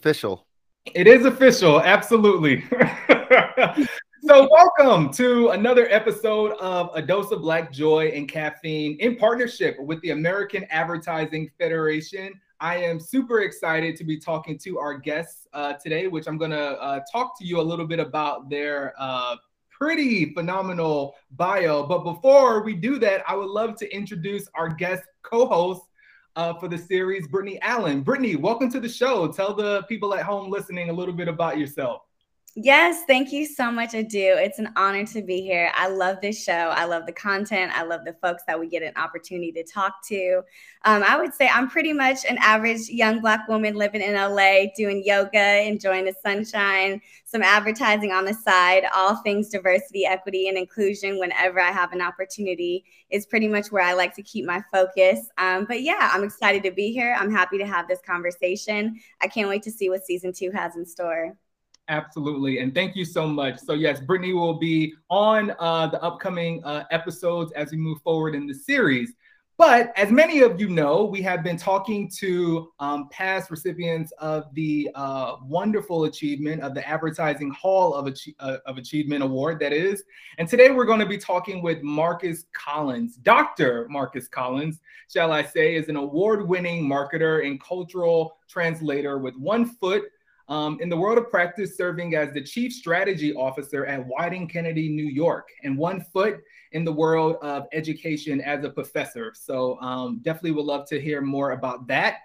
official. It is official, absolutely. so, welcome to another episode of A Dose of Black Joy and Caffeine in partnership with the American Advertising Federation. I am super excited to be talking to our guests uh, today, which I'm going to uh, talk to you a little bit about their uh, pretty phenomenal bio. But before we do that, I would love to introduce our guest co host uh, for the series, Brittany Allen. Brittany, welcome to the show. Tell the people at home listening a little bit about yourself. Yes, thank you so much, Adu. It's an honor to be here. I love this show. I love the content. I love the folks that we get an opportunity to talk to. Um, I would say I'm pretty much an average young Black woman living in LA, doing yoga, enjoying the sunshine, some advertising on the side, all things diversity, equity, and inclusion whenever I have an opportunity is pretty much where I like to keep my focus. Um, but yeah, I'm excited to be here. I'm happy to have this conversation. I can't wait to see what season two has in store. Absolutely. And thank you so much. So, yes, Brittany will be on uh, the upcoming uh, episodes as we move forward in the series. But as many of you know, we have been talking to um, past recipients of the uh, wonderful achievement of the Advertising Hall of, uh, of Achievement Award, that is. And today we're going to be talking with Marcus Collins. Dr. Marcus Collins, shall I say, is an award winning marketer and cultural translator with one foot um, in the world of practice, serving as the chief strategy officer at Wieden Kennedy, New York, and one foot in the world of education as a professor. So, um, definitely would love to hear more about that.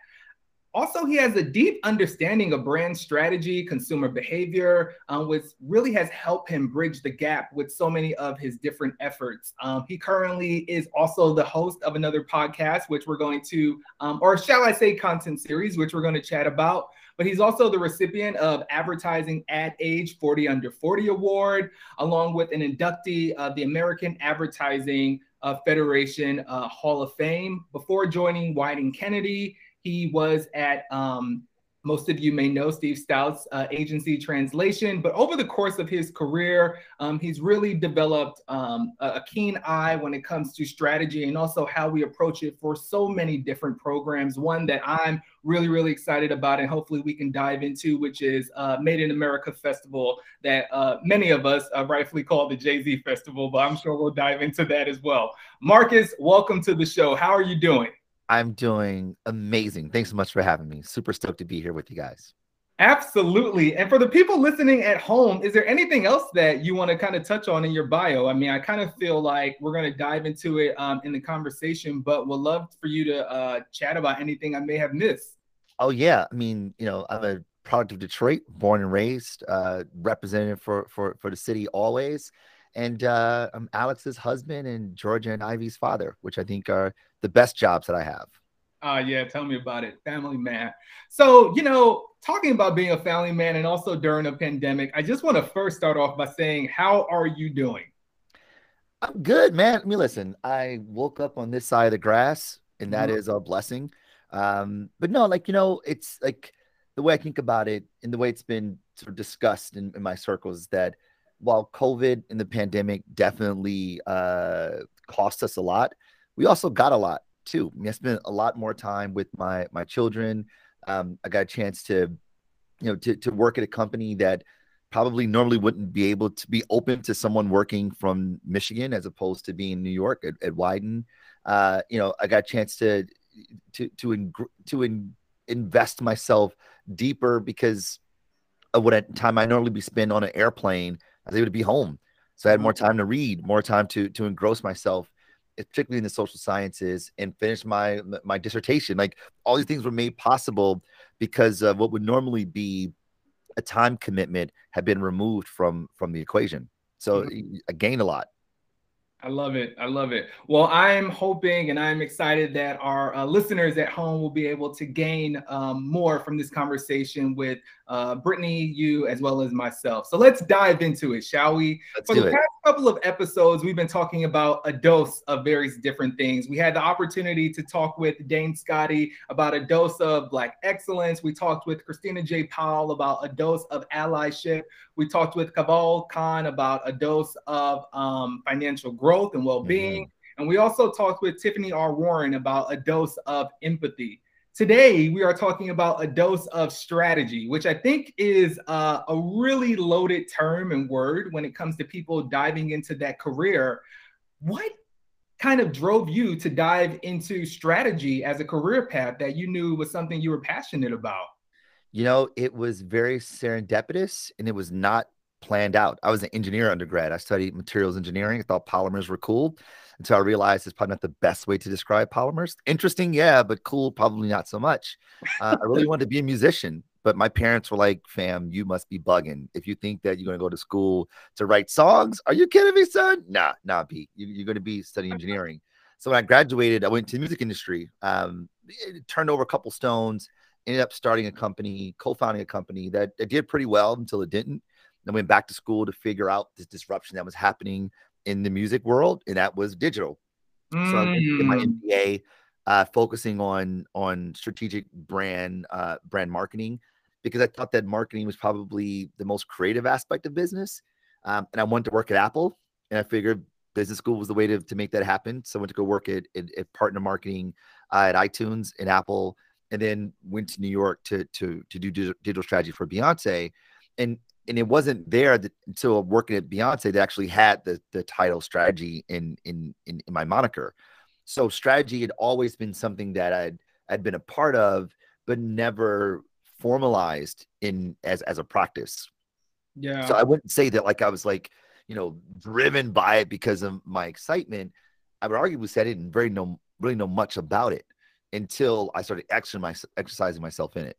Also, he has a deep understanding of brand strategy, consumer behavior, um, which really has helped him bridge the gap with so many of his different efforts. Um, he currently is also the host of another podcast, which we're going to, um, or shall I say, content series, which we're going to chat about but he's also the recipient of Advertising Ad Age 40 Under 40 Award, along with an inductee of the American Advertising uh, Federation uh, Hall of Fame. Before joining Wieden+Kennedy, he was at um, most of you may know Steve Stoute's uh, agency translation, but over the course of his career, um, he's really developed um, a, keen eye when it comes to strategy and also how we approach it for so many different programs. One that I'm really, really excited about, and hopefully we can dive into, which is uh, Made in America Festival, that uh, many of us uh, rightfully call the Jay Z Festival, but I'm sure we'll dive into that as well. Marcus, welcome to the show. How are you doing? I'm doing amazing. Thanks so much for having me. Super stoked to be here with you guys. Absolutely. And for the people listening at home, is there anything else that you want to kind of touch on in your bio? I mean, I kind of feel like we're going to dive into it um, in the conversation, but we'd love for you to uh, chat about anything I may have missed. Oh, yeah. I mean, you know, I'm a product of Detroit, born and raised, uh, representative for, for, for the city always. And uh, I'm Alex's husband and Georgia and Ivy's father, which I think are the best jobs that I have. Uh, yeah, tell me about it. Family man. So, you know, talking about being a family man and also during a pandemic, I just want to first start off by saying, how are you doing? I'm good, man. I mean, listen, I woke up on this side of the grass, and that mm-hmm. is a blessing. Um, but no, like, you know, it's like the way I think about it and the way it's been sort of discussed in, in my circles that while COVID and the pandemic definitely uh, cost us a lot, we also got a lot too. I, mean, I spent a lot more time with my my children. Um, I got a chance to, you know, to to work at a company that probably normally wouldn't be able to be open to someone working from Michigan as opposed to being in New York at, at Wieden. Uh, you know, I got a chance to to to in, to in, invest myself deeper because of what time I normally be spent on an airplane I was able to be home. So I had more mm-hmm. time to read, more time to to engross myself, particularly in the social sciences, and finish my my dissertation. Like all these things were made possible because of what would normally be a time commitment had been removed from from the equation. So mm-hmm. I gained a lot. I love it. I love it. Well, I'm hoping and I'm excited that our uh, listeners at home will be able to gain um, more from this conversation with uh, Brittany, you, as well as myself. So let's dive into it, shall we? Let's For the it. past couple of episodes, we've been talking about a dose of various different things. We had the opportunity to talk with Dane Scotty about a dose of Black excellence. We talked with Christina J. Powell about a dose of allyship. We talked with Kaval Khan about a dose of um, financial growth and well being. Mm-hmm. And we also talked with Tiffany R. Warren about a dose of empathy. Today, we are talking about a dose of strategy, which I think is uh, a really loaded term and word when it comes to people diving into that career. What kind of drove you to dive into strategy as a career path that you knew was something you were passionate about? You know, it was very serendipitous and it was not planned out. I was an engineer undergrad. I studied materials engineering. I thought polymers were cool until I realized it's probably not the best way to describe polymers. Interesting, yeah, but cool, probably not so much. Uh, I really wanted to be a musician, but my parents were like, fam, you must be bugging. If you think that you're going to go to school to write songs, are you kidding me, son? Nah, nah, Pete. You, are going to be studying engineering. So when I graduated, I went to the music industry, um, turned over a couple stones, ended up starting a company, co founding a company that, that did pretty well until it didn't. Then went back to school to figure out this disruption that was happening in the music world, and that was digital. Mm. So I did my mm. MBA, uh, focusing on on strategic brand uh, brand marketing because I thought that marketing was probably the most creative aspect of business, um, and I wanted to work at Apple, and I figured business school was the way to, to make that happen. So I went to go work at, at, at partner marketing uh, at iTunes and Apple, and then went to New York to to to do digital strategy for Beyonce. And and it wasn't there that, until working at Beyonce that actually had the the title strategy in, in in in my moniker. So strategy had always been something that I'd I'd been a part of, but never formalized in as as a practice. Yeah. So I wouldn't say that like I was like you know driven by it because of my excitement. I would argue say I didn't very know really know much about it until I started exercising myself in it.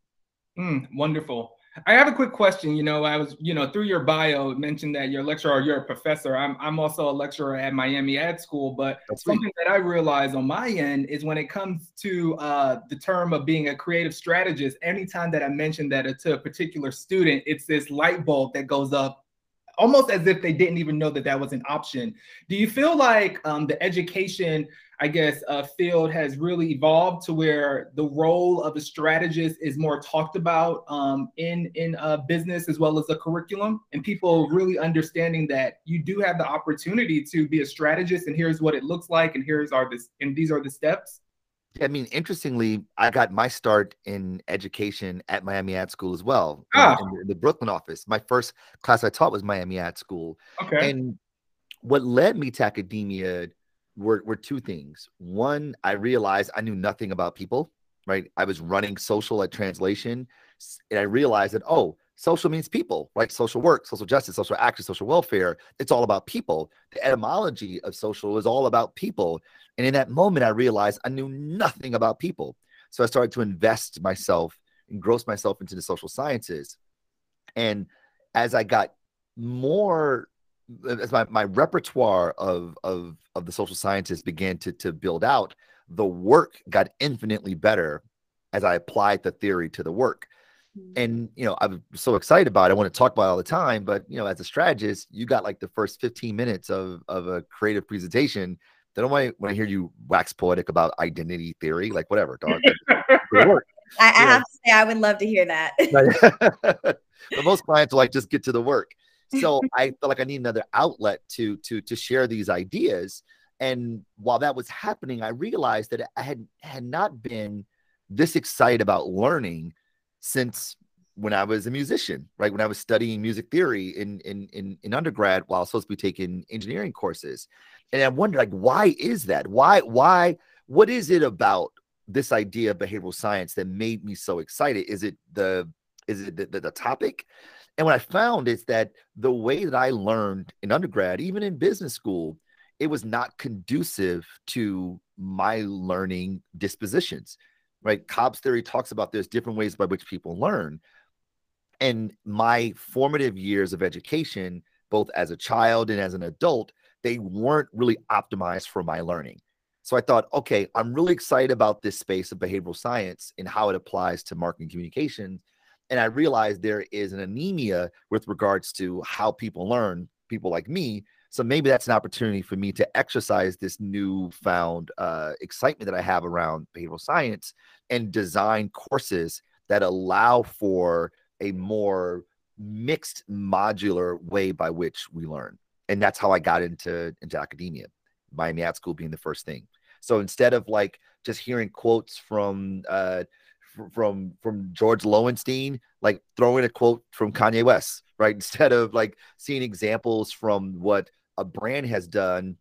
Mm, wonderful. I have a quick question. You know, I was, you know, through your bio mentioned that you're a lecturer or you're a professor. I'm, I'm also a lecturer at Miami Ad School, but That's something that I realize on my end is when it comes to uh, the term of being a creative strategist, anytime that I mention that to a particular student, it's this light bulb that goes up almost as if they didn't even know that that was an option. Do you feel like um, the education I guess, uh, field has really evolved to where the role of a strategist is more talked about um, in in uh, business as well as a curriculum, and people really understanding that you do have the opportunity to be a strategist, and here's what it looks like, and here's are this, and these are the steps. I mean, interestingly, I got my start in education at Miami Ad School as well, ah. in, in the Brooklyn office. My first class I taught was Miami Ad School, okay. and what led me to academia were, were two things. One, I realized I knew nothing about people, right? I was running social at translation, and I realized that, oh, social means people, right? Social work, social justice, social action, social welfare. It's all about people. The etymology of social is all about people. And in that moment, I realized I knew nothing about people. So I started to invest myself, engross myself into the social sciences. And as I got more as my, my repertoire of, of of the social scientists began to to build out, the work got infinitely better as I applied the theory to the work. Mm-hmm. And you know, I'm so excited about it. I want to talk about it all the time, but you know, as a strategist, you got like the first 15 minutes of of a creative presentation. They don't want to hear you wax poetic about identity theory, like whatever, dog. I, I have to say, I would love to hear that. but most clients will like just get to the work so I felt like I need another outlet to to to share these ideas. And while that was happening, I realized that I had had not been this excited about learning since when I was a musician, right? When I was studying music theory in in in, in undergrad while I was supposed to be taking engineering courses. And I wondered like why is that? Why why what is it about this idea of behavioral science that made me so excited? Is it the is it the, the, the topic? And what I found is that the way that I learned in undergrad, even in business school, it was not conducive to my learning dispositions, right? Kolb's theory talks about there's different ways by which people learn. And my formative years of education, both as a child and as an adult, they weren't really optimized for my learning. So I thought, okay, I'm really excited about this space of behavioral science and how it applies to marketing communication and I realized there is an anemia with regards to how people learn, people like me. So maybe that's an opportunity for me to exercise this newfound uh, excitement that I have around behavioral science and design courses that allow for a more mixed modular way by which we learn. And that's how I got into, into academia, Miami Ad School being the first thing. So instead of like just hearing quotes from uh, from from George Loewenstein, like throwing a quote from Kanye West, right? Instead of like seeing examples from what a brand has done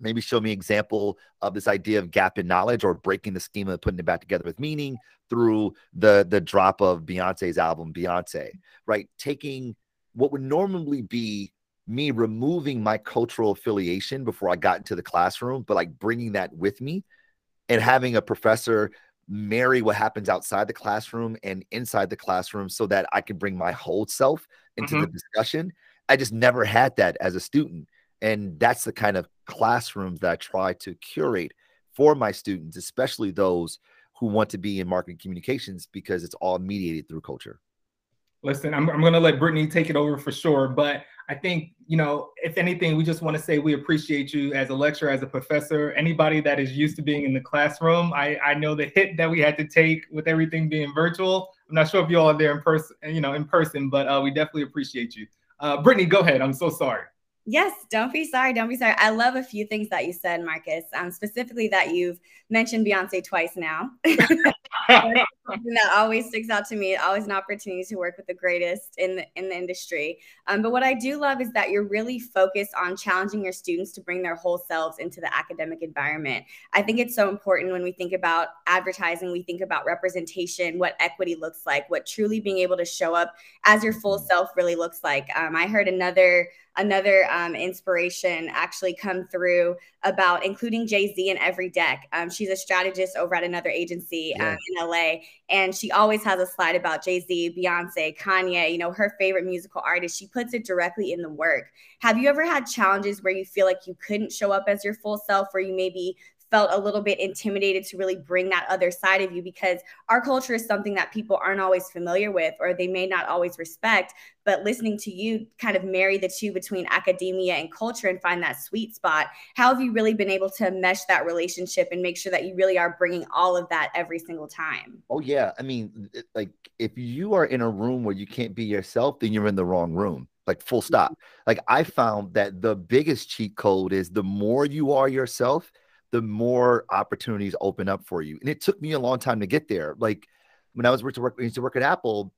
maybe show me example of this idea of gap in knowledge or breaking the schema putting it back together with meaning through the the drop of Beyonce's album Beyonce, right? Taking what would normally be me removing my cultural affiliation before I got into the classroom, but like bringing that with me and having a professor marry what happens outside the classroom and inside the classroom so that I can bring my whole self into mm-hmm. the discussion. I just never had that as a student. And that's the kind of classrooms that I try to curate for my students, especially those who want to be in marketing communications because it's all mediated through culture. Listen, I'm, I'm going to let Brittany take it over for sure. But I think, you know, if anything, we just want to say we appreciate you as a lecturer, as a professor, anybody that is used to being in the classroom. I, I know the hit that we had to take with everything being virtual. I'm not sure if you all are there in person, you know, in person, but uh, we definitely appreciate you. Uh, Brittany, go ahead. I'm so sorry. Yes, don't be sorry. Don't be sorry. I love a few things that you said, Marcus. Um, specifically that you've mentioned Beyonce twice now. that always sticks out to me. Always an opportunity to work with the greatest in the in the industry. Um, but what I do love is that you're really focused on challenging your students to bring their whole selves into the academic environment. I think it's so important when we think about advertising, we think about representation, what equity looks like, what truly being able to show up as your full self really looks like. Um, I heard another another um, inspiration actually come through about including Jay Z in every deck. Um, she's a strategist over at another agency yeah. um, in LA, and she always has a slide about Jay Z, Beyonce, Kanye, you know, her favorite musical artist. She puts it directly in the work. Have you ever had challenges where you feel like you couldn't show up as your full self, where you maybe felt a little bit intimidated to really bring that other side of you because our culture is something that people aren't always familiar with or they may not always respect. But listening to you kind of marry the two between academia and culture and find that sweet spot, how have you really been able to mesh that relationship and make sure that you really are bringing all of that every single time? Oh, yeah. I mean, like if you are in a room where you can't be yourself, then you're in the wrong room like full stop. Mm-hmm. Like I found that the biggest cheat code is the more you are yourself, the more opportunities open up for you. And it took me a long time to get there. Like when I was to work, I used to work at Apple,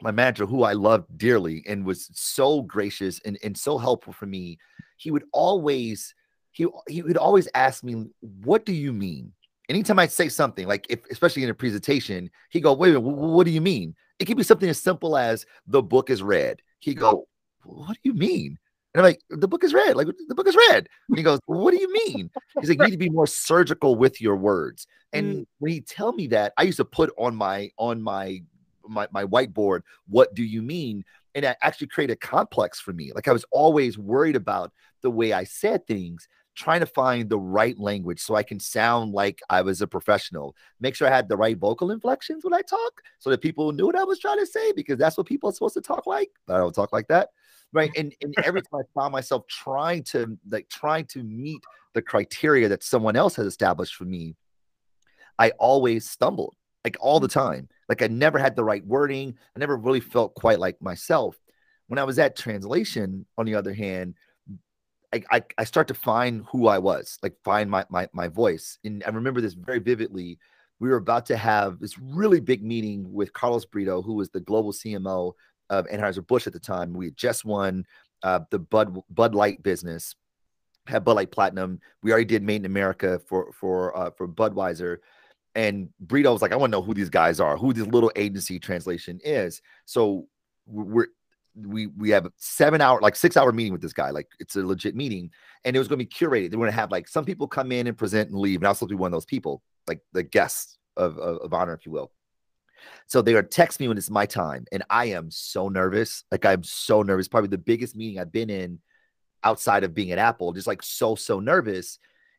my manager, who I loved dearly and was so gracious and, and so helpful for me, he would always he he would always ask me, "What do you mean?" Anytime I say something, like if especially in a presentation, he go, "Wait a minute, what do you mean?" It could be something as simple as the book is read. He go, "What do you mean?" And I'm like, the book is red. Like the book is red. And he goes, well, what do you mean? He's like, you need to be more surgical with your words. And mm. when he tell me that, I used to put on my on my my, my whiteboard, what do you mean? And that actually created a complex for me. Like I was always worried about the way I said things, trying to find the right language so I can sound like I was a professional. Make sure I had the right vocal inflections when I talk so that people knew what I was trying to say because that's what people are supposed to talk like. But I don't talk like that right and, and every time i found myself trying to like trying to meet the criteria that someone else has established for me i always stumbled like all the mm. time like i never had the right wording i never really felt quite like myself when i was at translation on the other hand I, I, I start to find who I was, like find my, my my voice. And I remember this very vividly. We were about to have this really big meeting with Carlos Brito, who was the global CMO of Anheuser-Busch at the time. We had just won uh, the Bud Bud Light business, had Bud Light Platinum. We already did Made in America for for uh, for Budweiser. And Brito was like, I want to know who these guys are, who this little agency translation is. So we're we we have seven hour like six hour meeting with this guy like it's a legit meeting and it was going to be curated they were going to have like some people come in and present and leave and i was supposed to be one of those people like the guests of, of, of honor if you will so they would text me when it's my time, and I am so nervous. Like I'm so nervous. Probably the biggest meeting I've been in outside of being at Apple. Just like so so nervous.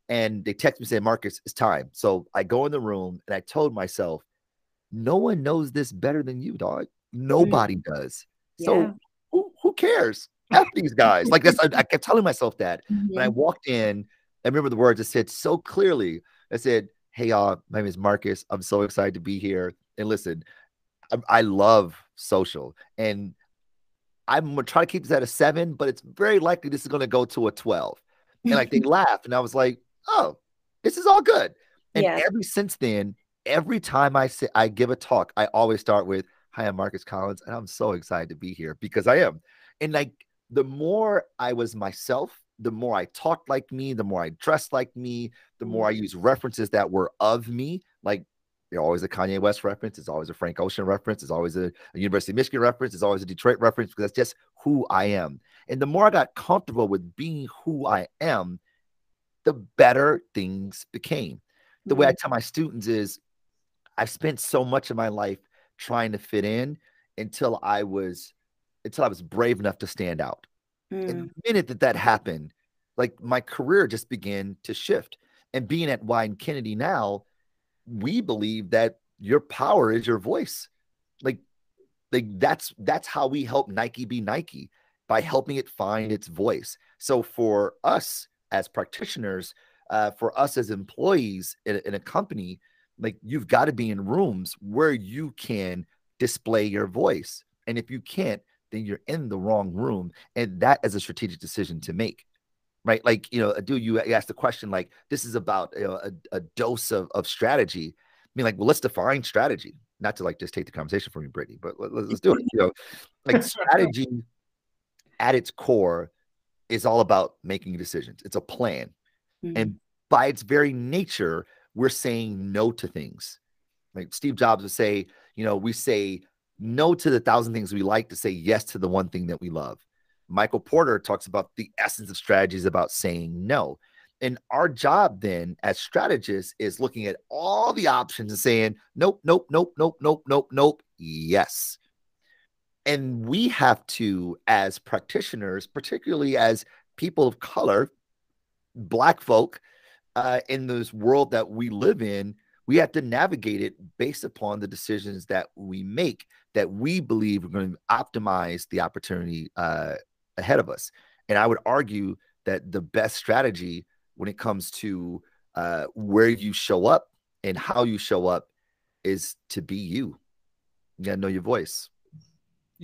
And they text me saying, "Marcus, it's time." So I go in the room and I told myself, "No one knows this better than you, dog. Nobody mm. does. So yeah. who, who cares? F these guys." Like that's I, I kept telling myself that. Mm-hmm. When I mm-hmm. walked in, I remember the words I said so clearly. I said, "Hey y'all, my name is Marcus. I'm so excited to be here. And listen, I, I love social and I'm gonna try to keep this at a seven, but it's very likely this is gonna go to a 12. And like they laughed, and I was like, oh, this is all good. And yeah. ever since then, every time I say I give a talk, I always start with, "Hi, I'm Marcus Collins, and I'm so excited to be here because I am." And like the more I was myself, the more I talked like me, the more I dressed like me, the more I mm. use references that were of me. Like there's always a Kanye West reference, it's always a Frank Ocean reference, it's always a, a University of Michigan reference, it's always a Detroit reference because that's just who I am. And the more I got comfortable with being who I am, the better things became. The way I mm-hmm. tell my students is I've spent so much of my life trying to fit in until I was until I was brave enough to stand out. Mm. And the minute that that happened, like my career just began to shift. And being at Wieden Kennedy now, we believe that your power is your voice. Like, like that's that's how we help Nike be Nike by helping it find its voice. So for us as practitioners, uh, for us as employees in, in a company, like you've got to be in rooms where you can display your voice. And if you can't, then you're in the wrong room. And that is a strategic decision to make. Right. Like, you know, do you ask the question, like, this is about you know, a, a dose of, of strategy. I mean, like, well, let's define strategy, not to like just take the conversation from you, Brittany, but let, us do it. You know, like strategy at its core is all about making decisions. It's a plan. Mm-hmm. And by its very nature, we're saying no to things. Like Steve Jobs would say, you know, we say no to the thousand things we like to say yes to the one thing that we love. Michael Porter talks about the essence of strategies about saying no. And our job then as strategists is looking at all the options and saying, nope, nope, nope, nope, nope, nope, nope, yes. And we have to, as practitioners, particularly as people of color, Black folk, uh, in this world that we live in, we have to navigate it based upon the decisions that we make that we believe are going to optimize the opportunity uh, ahead of us. And I would argue that the best strategy when it comes to uh, where you show up and how you show up is to be you. You gotta know your voice.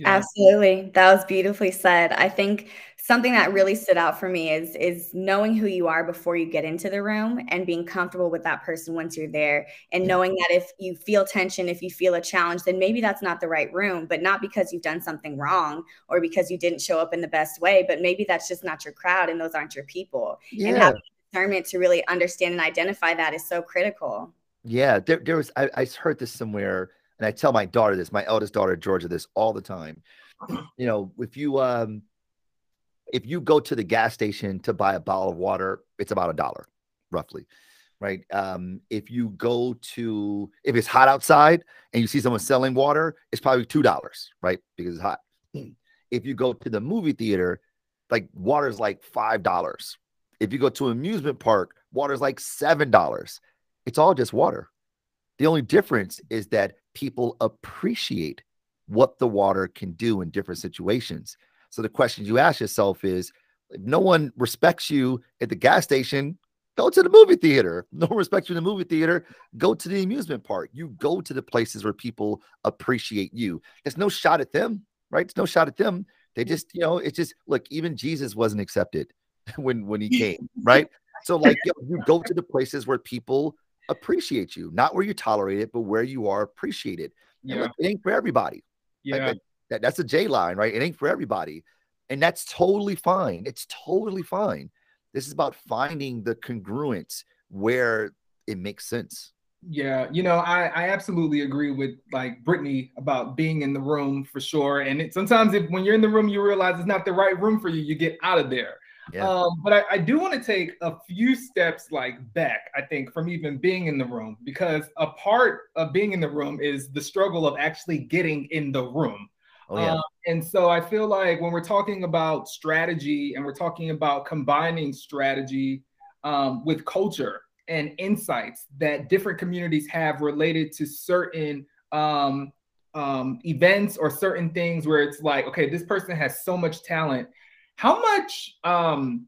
Absolutely. That was beautifully said. I think something that really stood out for me is is knowing who you are before you get into the room and being comfortable with that person once you're there and knowing that if you feel tension if you feel a challenge then maybe that's not the right room but not because you've done something wrong or because you didn't show up in the best way but maybe that's just not your crowd and those aren't your people yeah. and having discernment to really understand and identify that is so critical yeah there, there was I, I heard this somewhere and i tell my daughter this my eldest daughter georgia this all the time you know if you um if you go to the gas station to buy a bottle of water, it's about a dollar, roughly, right? Um, if you go to if it's hot outside and you see someone selling water, it's probably two dollars, right? Because it's hot. If you go to the movie theater, like water is like five dollars. If you go to an amusement park, water is like seven dollars. It's all just water. The only difference is that people appreciate what the water can do in different situations. So the question you ask yourself is if no one respects you at the gas station, go to the movie theater. No one respects you in the movie theater, go to the amusement park. You go to the places where people appreciate you. There's no shot at them, right? It's no shot at them. They just, you know, it's just look, even Jesus wasn't accepted when when he came, right? So like you, know, you go to the places where people appreciate you, not where you tolerate it, but where you are appreciated. Yeah. Look, it ain't for everybody. Yeah. Like, that, that's a J line, right? It ain't for everybody. And that's totally fine. It's totally fine. This is about finding the congruence where it makes sense. Yeah, you know, I, I absolutely agree with like Brittany about being in the room for sure. And it, sometimes if when you're in the room, you realize it's not the right room for you, you get out of there. Yeah. Um, but I, I do want to take a few steps like back, I think, from even being in the room, because a part of being in the room is the struggle of actually getting in the room. Oh, yeah. Um, and so I feel like when we're talking about strategy and we're talking about combining strategy um, with culture and insights that different communities have related to certain um, um, events or certain things where it's like, okay, this person has so much talent. How much, um,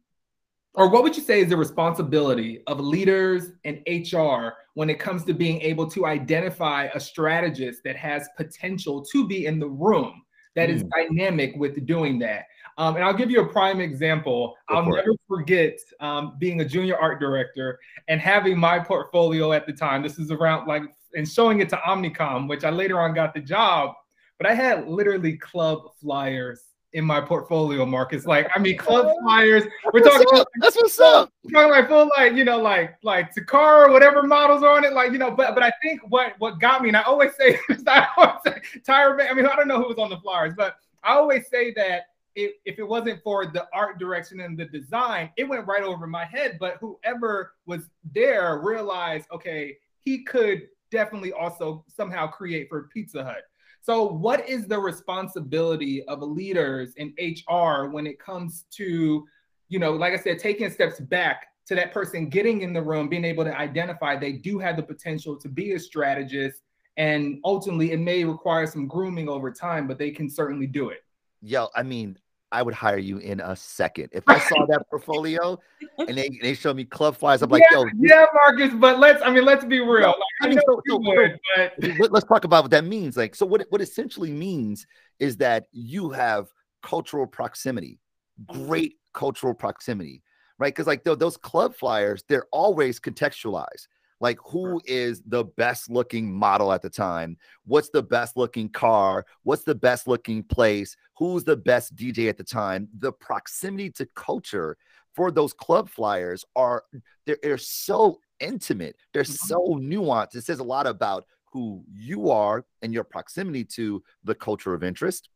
or what would you say is the responsibility of leaders and HR when it comes to being able to identify a strategist that has potential to be in the room? that mm. is dynamic with doing that. Um, and I'll give you a prime example. Go I'll never it. forget um, being a junior art director and having my portfolio at the time. This is around like and showing it to Omnicom, which I later on got the job. But I had literally club flyers in my portfolio, Marcus. Like, I mean, club flyers. We're talking about that's what's up. We're talking like full, like you know, like like Takara, whatever models are on it, like you know. But but I think what what got me, and I always say, I always say, Tyra. I mean, I don't know who was on the flyers, but I always say that if, if it wasn't for the art direction and the design, it went right over my head. But whoever was there realized, okay, he could definitely also somehow create for Pizza Hut. So, what is the responsibility of leaders in HR when it comes to, you know, like I said, taking steps back to that person getting in the room, being able to identify they do have the potential to be a strategist, and ultimately it may require some grooming over time, but they can certainly do it. Yeah, I mean, I would hire you in a second. If I saw that portfolio and they, they show me club flyers, I'm like, yeah, yo, yeah, Marcus. But let's, I mean, let's be real. Like, I, mean, so, so, would, but... let's talk about what that means. Like, so what what essentially means is that you have cultural proximity, great cultural proximity, right? Because like those club flyers, they're always contextualized like who is the best looking model at the time? What's the best looking car? What's the best looking place? Who's the best dj at the time? The proximity to culture for those club flyers are they're, they're so intimate. They're mm-hmm. so nuanced. It says a lot about who you are and your proximity to the culture of interest.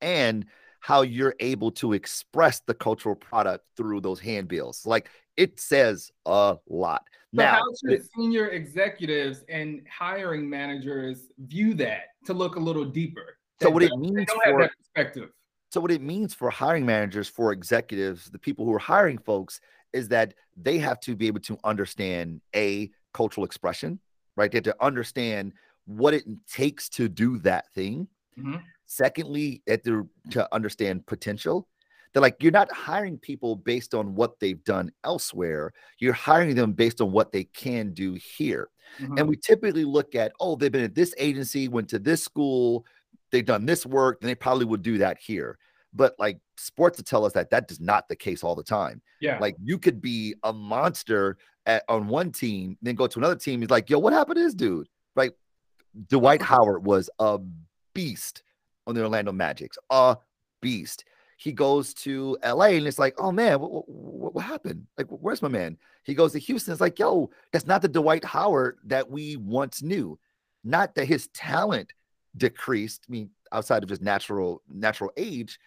And how you're able to express the cultural product through those handbills like it says a lot so now, how should senior executives and hiring managers view that to look a little deeper? So what it means for perspective. So what it means for hiring managers, for executives, the people who are hiring folks, is that they have to be able to understand a cultural expression, right? They have to understand what it takes to do that thing. Mm-hmm. Secondly, at to, to understand potential they're like, you're not hiring people based on what they've done elsewhere. You're hiring them based on what they can do here. Mm-hmm. And we typically look at, oh, they've been at this agency, went to this school, they've done this work, and they probably would do that here. But like sports to tell us that that is not the case all the time. Yeah. Like you could be a monster at, on one team, then go to another team. He's like, yo, what happened to this dude? Right. Dwight Howard was a beast on the Orlando Magics, a beast he goes to LA and it's like, oh man, what, what, what, happened? Like, where's my man? He goes to Houston. It's like, yo, that's not the Dwight Howard that we once knew. Not that his talent decreased. I mean, outside of his natural natural age,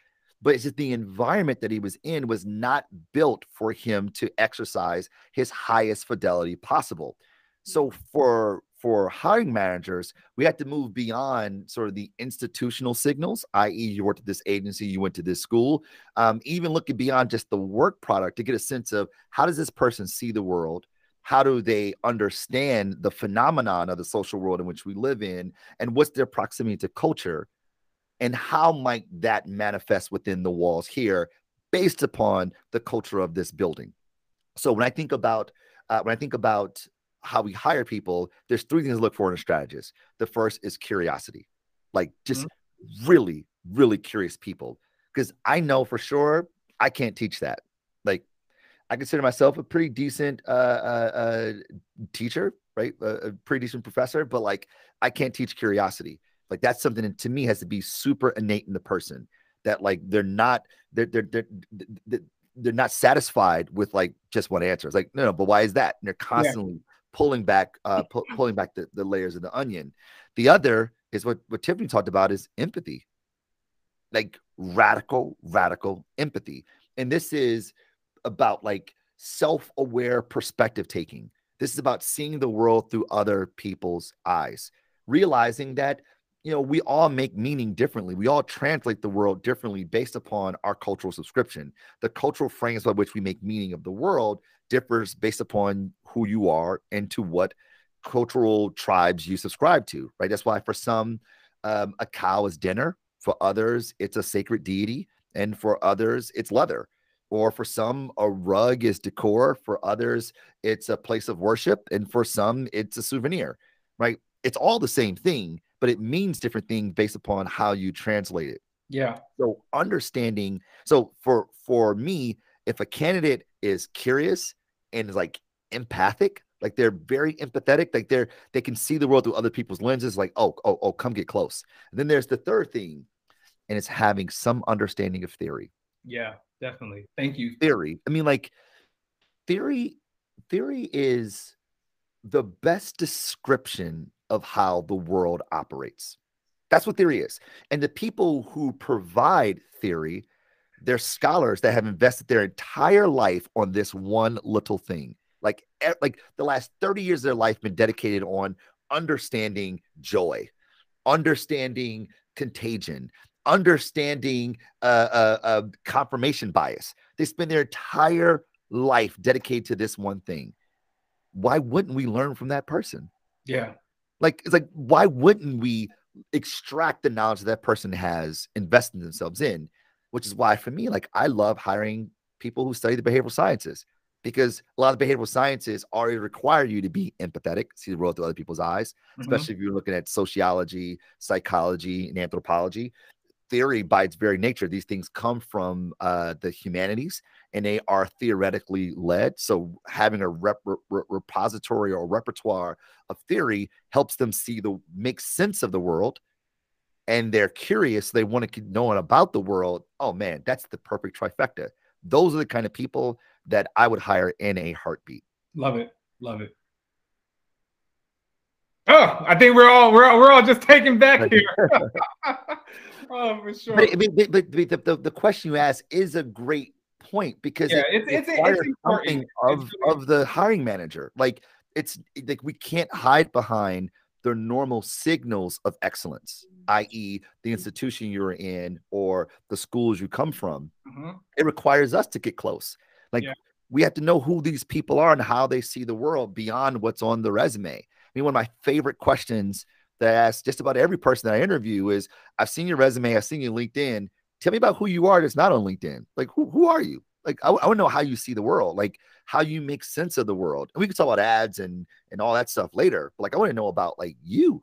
but it's just the environment that he was in was not built for him to exercise his highest fidelity possible. So mm-hmm. for for hiring managers, we had to move beyond sort of the institutional signals, i.e., you worked at this agency, you went to this school, um, even looking beyond just the work product to get a sense of how does this person see the world? How do they understand the phenomenon of the social world in which we live in? And what's their proximity to culture? And how might that manifest within the walls here based upon the culture of this building? So when I think about uh, when I think about how we hire people, there's three things to look for in a strategist. The first is curiosity, like just mm-hmm. really, really curious people. Because I know for sure I can't teach that. Like I consider myself a pretty decent uh, uh, uh, teacher, right? A, a pretty decent professor, but like I can't teach curiosity. Like that's something that to me has to be super innate in the person. That like they're not they're they're they're, they're, they're not satisfied with like just one answer. It's like no, no, but why is that? And they're constantly yeah pulling back uh pu- pulling back the, the layers of the onion. The other is what what tiffany talked about is empathy. Like radical radical empathy. And this is about like self-aware perspective taking. This is about seeing the world through other people's eyes realizing that you know we all make meaning differently. We all translate the world differently based upon our cultural subscription. The cultural frames by which we make meaning of the world differs based upon who you are and to what cultural tribes you subscribe to, right? That's why for some, um, a cow is dinner. For others, it's a sacred deity. And for others, it's leather. Or for some, a rug is decor. For others, it's a place of worship. And for some, it's a souvenir, right? It's all the same thing, but it means different things based upon how you translate it. Yeah. So understanding, so for for me, if a candidate is curious and is like empathic, like they're very empathetic, like they're they can see the world through other people's lenses, like, oh, oh, oh, come get close. And then there's the third thing, and it's having some understanding of theory. Yeah, definitely. Thank you. Theory. I mean, like theory, theory is the best description of how the world operates. That's what theory is. And the people who provide theory, they're scholars that have invested their entire life on this one little thing. Like, like the last 30 years of their life been dedicated on understanding joy, understanding contagion, understanding uh, uh, uh, confirmation bias. They spend their entire life dedicated to this one thing. Why wouldn't we learn from that person? Yeah. Like, it's like, why wouldn't we extract the knowledge that that person has invested themselves in? Which is why, for me, like, I love hiring people who study the behavioral sciences because a lot of behavioral sciences already require you to be empathetic, see the world through other people's eyes, mm-hmm. especially if you're looking at sociology, psychology, and anthropology. Theory, by its very nature, these things come from uh, the humanities and they are theoretically led. So having a rep- re- repository or repertoire of theory helps them see the make sense of the world, and they're curious. They want to keep knowing about the world. Oh man, that's the perfect trifecta. Those are the kind of people that I would hire in a heartbeat. Love it. Love it. Oh, I think we're all we're all, we're all just taken back here. oh, for sure. But, but, but, but the, the, the question you ask is a great point because yeah, it, it's, it's, it's something of, of the hiring manager. Like it's like we can't hide behind the normal signals of excellence, i.e., the institution you're in or the schools you come from. Mm-hmm. It requires us to get close. Like yeah. we have to know who these people are and how they see the world beyond what's on the resume. I mean, one of my favorite questions that I ask just about every person that I interview is I've seen your resume, I've seen you LinkedIn. Tell me about who you are that's not on LinkedIn. Like, who, who are you? Like, I, I want to know how you see the world, like how you make sense of the world. And we can talk about ads and and all that stuff later. But like, I want to know about like you,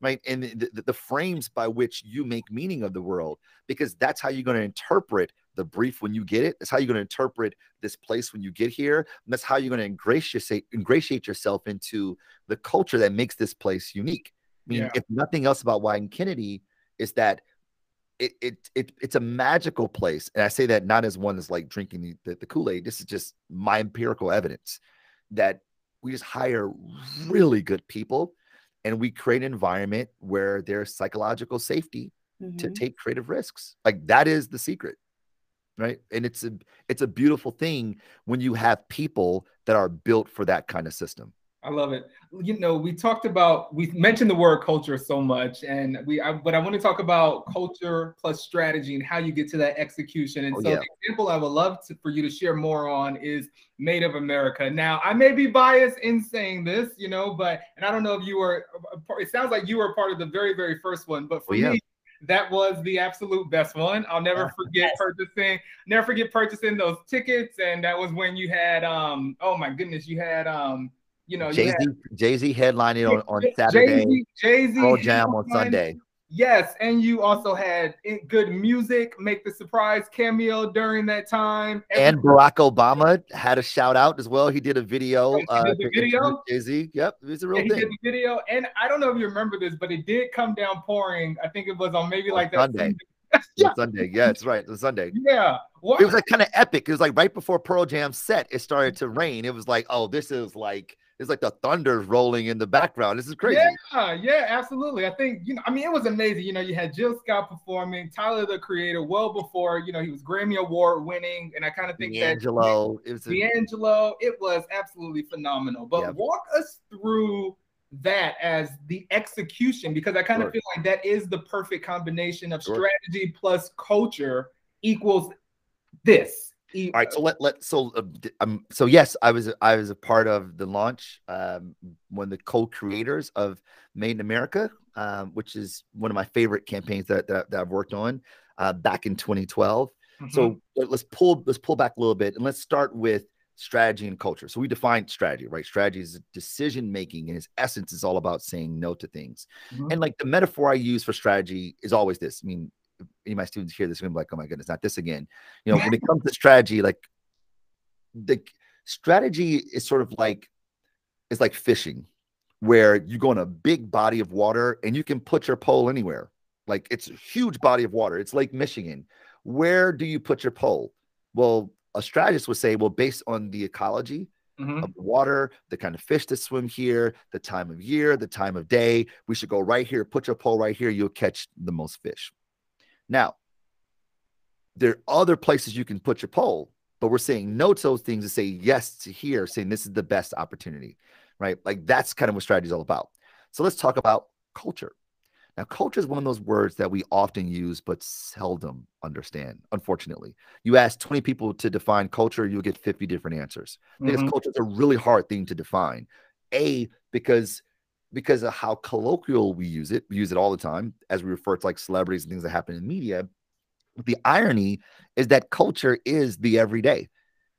right? And the, the, frames by which you make meaning of the world, because that's how you're going to interpret the brief when you get it. That's how you're going to interpret this place when you get here. And that's how you're going to ingratiate, ingratiate yourself into the culture that makes this place unique. I mean, yeah. if nothing else about Wieden Kennedy is that it, it, it it's a magical place. And I say that not as one that's like drinking the, the, the Kool-Aid. This is just my empirical evidence that we just hire really good people and we create an environment where there's psychological safety mm-hmm. to take creative risks. Like that is the secret right and it's a it's a beautiful thing when you have people that are built for that kind of system I love it. You know, we talked about we mentioned the word culture so much, and we I, but I want to talk about culture plus strategy and how you get to that execution. And oh, so, yeah. the example I would love to, for you to share more on is Made of America. Now, I may be biased in saying this, you know, but and I don't know if you were. It sounds like you were part of the very very first one, but for oh, yeah. me, that was the absolute best one. I'll never forget purchasing, never forget purchasing those tickets. And that was when you had um, oh my goodness, you had um, you know, Jay Z Jay Z headlining on, on Saturday, Jay Z Pearl Jam on Sunday. Yes, and you also had good music, make the surprise cameo during that time. and Barack Obama had a shout out as well. He did a video. Did uh, video. Jay Z. Yep, it was a real yeah, thing. He did the video, and I don't know if you remember this, but it did come down pouring. I think it was on maybe like that Sunday. yeah. Sunday. Yeah, it's right. It's Sunday. Yeah. What? It was like kind of epic. It was like right before Pearl Jam set, it started to rain. It was like, oh, this is like it's like the thunder rolling in the background. This is crazy. Yeah, yeah, absolutely. I think you know. I mean, it was amazing. You know, you had Jill Scott performing, Tyler the Creator, well before you know he was Grammy Award winning, and I kind of think D'Angelo, that it was D'Angelo. It was absolutely phenomenal. But yeah. walk us through that as the execution because I kind of sure. feel like that is the perfect combination of sure. strategy plus culture equals this. All right, so let let so uh, um so yes, I was I was a part of the launch, um, one of the co-creators of Made in America, um, which is one of my favorite campaigns that that, that I've worked on, uh, back in 2012. Mm-hmm. So let's pull let's pull back a little bit and let's start with strategy and culture. So we define strategy, right? Strategy is decision making, and its essence is all about saying no to things. Mm-hmm. And like the metaphor I use for strategy is always this. I mean, any of my students hear this, they're be like, "Oh my goodness, not this again." You know, when it comes to strategy, like the strategy is sort of like it's like fishing, where you go in a big body of water and you can put your pole anywhere. Like it's a huge body of water. It's Lake Michigan. Where do you put your pole? Well, a strategist would say, well, based on the ecology mm-hmm. of the water, the kind of fish that swim here, the time of year, the time of day, we should go right here, put your pole right here, you'll catch the most fish. Now, there are other places you can put your poll, but we're saying no to those things and say yes to here, saying this is the best opportunity, right? Like that's kind of what strategy is all about. So let's talk about culture. Now, culture is one of those words that we often use but seldom understand, unfortunately. You ask 20 people to define culture, you'll get 50 different answers. Because mm-hmm. culture is a really hard thing to define. A, because because of how colloquial we use it, we use it all the time as we refer to like celebrities and things that happen in media. The irony is that culture is the everyday.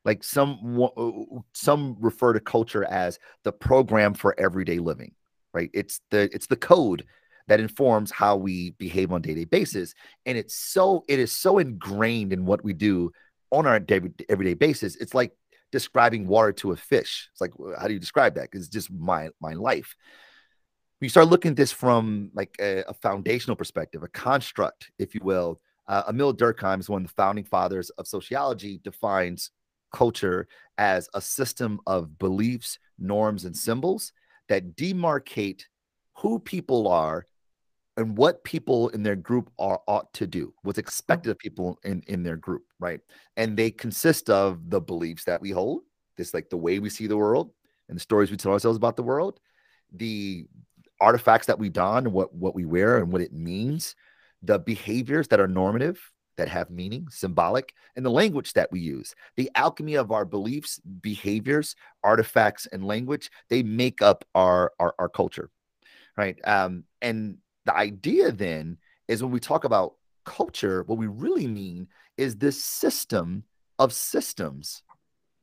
Like some uh, uh, some refer to culture as the program for everyday living, right? It's the it's the code that informs how we behave on day-to-day basis and it's so it is so ingrained in what we do on our day, everyday basis it's like describing water to a fish it's like how do you describe that because it's just my my life you start looking at this from like a, a foundational perspective a construct if you will. Uh, Emile Durkheim is one of the founding fathers of sociology defines culture as a system of beliefs norms and symbols that demarcate who people are and what people in their group are ought to do what's expected of people in in their group right? And they consist of the beliefs that we hold this like the way we see the world and the stories we tell ourselves about the world the artifacts that we don and what what we wear and what it means the behaviors that are normative that have meaning symbolic and the language that we use the alchemy of our beliefs behaviors artifacts and language they make up our our, our culture right um and the idea then is when we talk about culture, what we really mean is this system of systems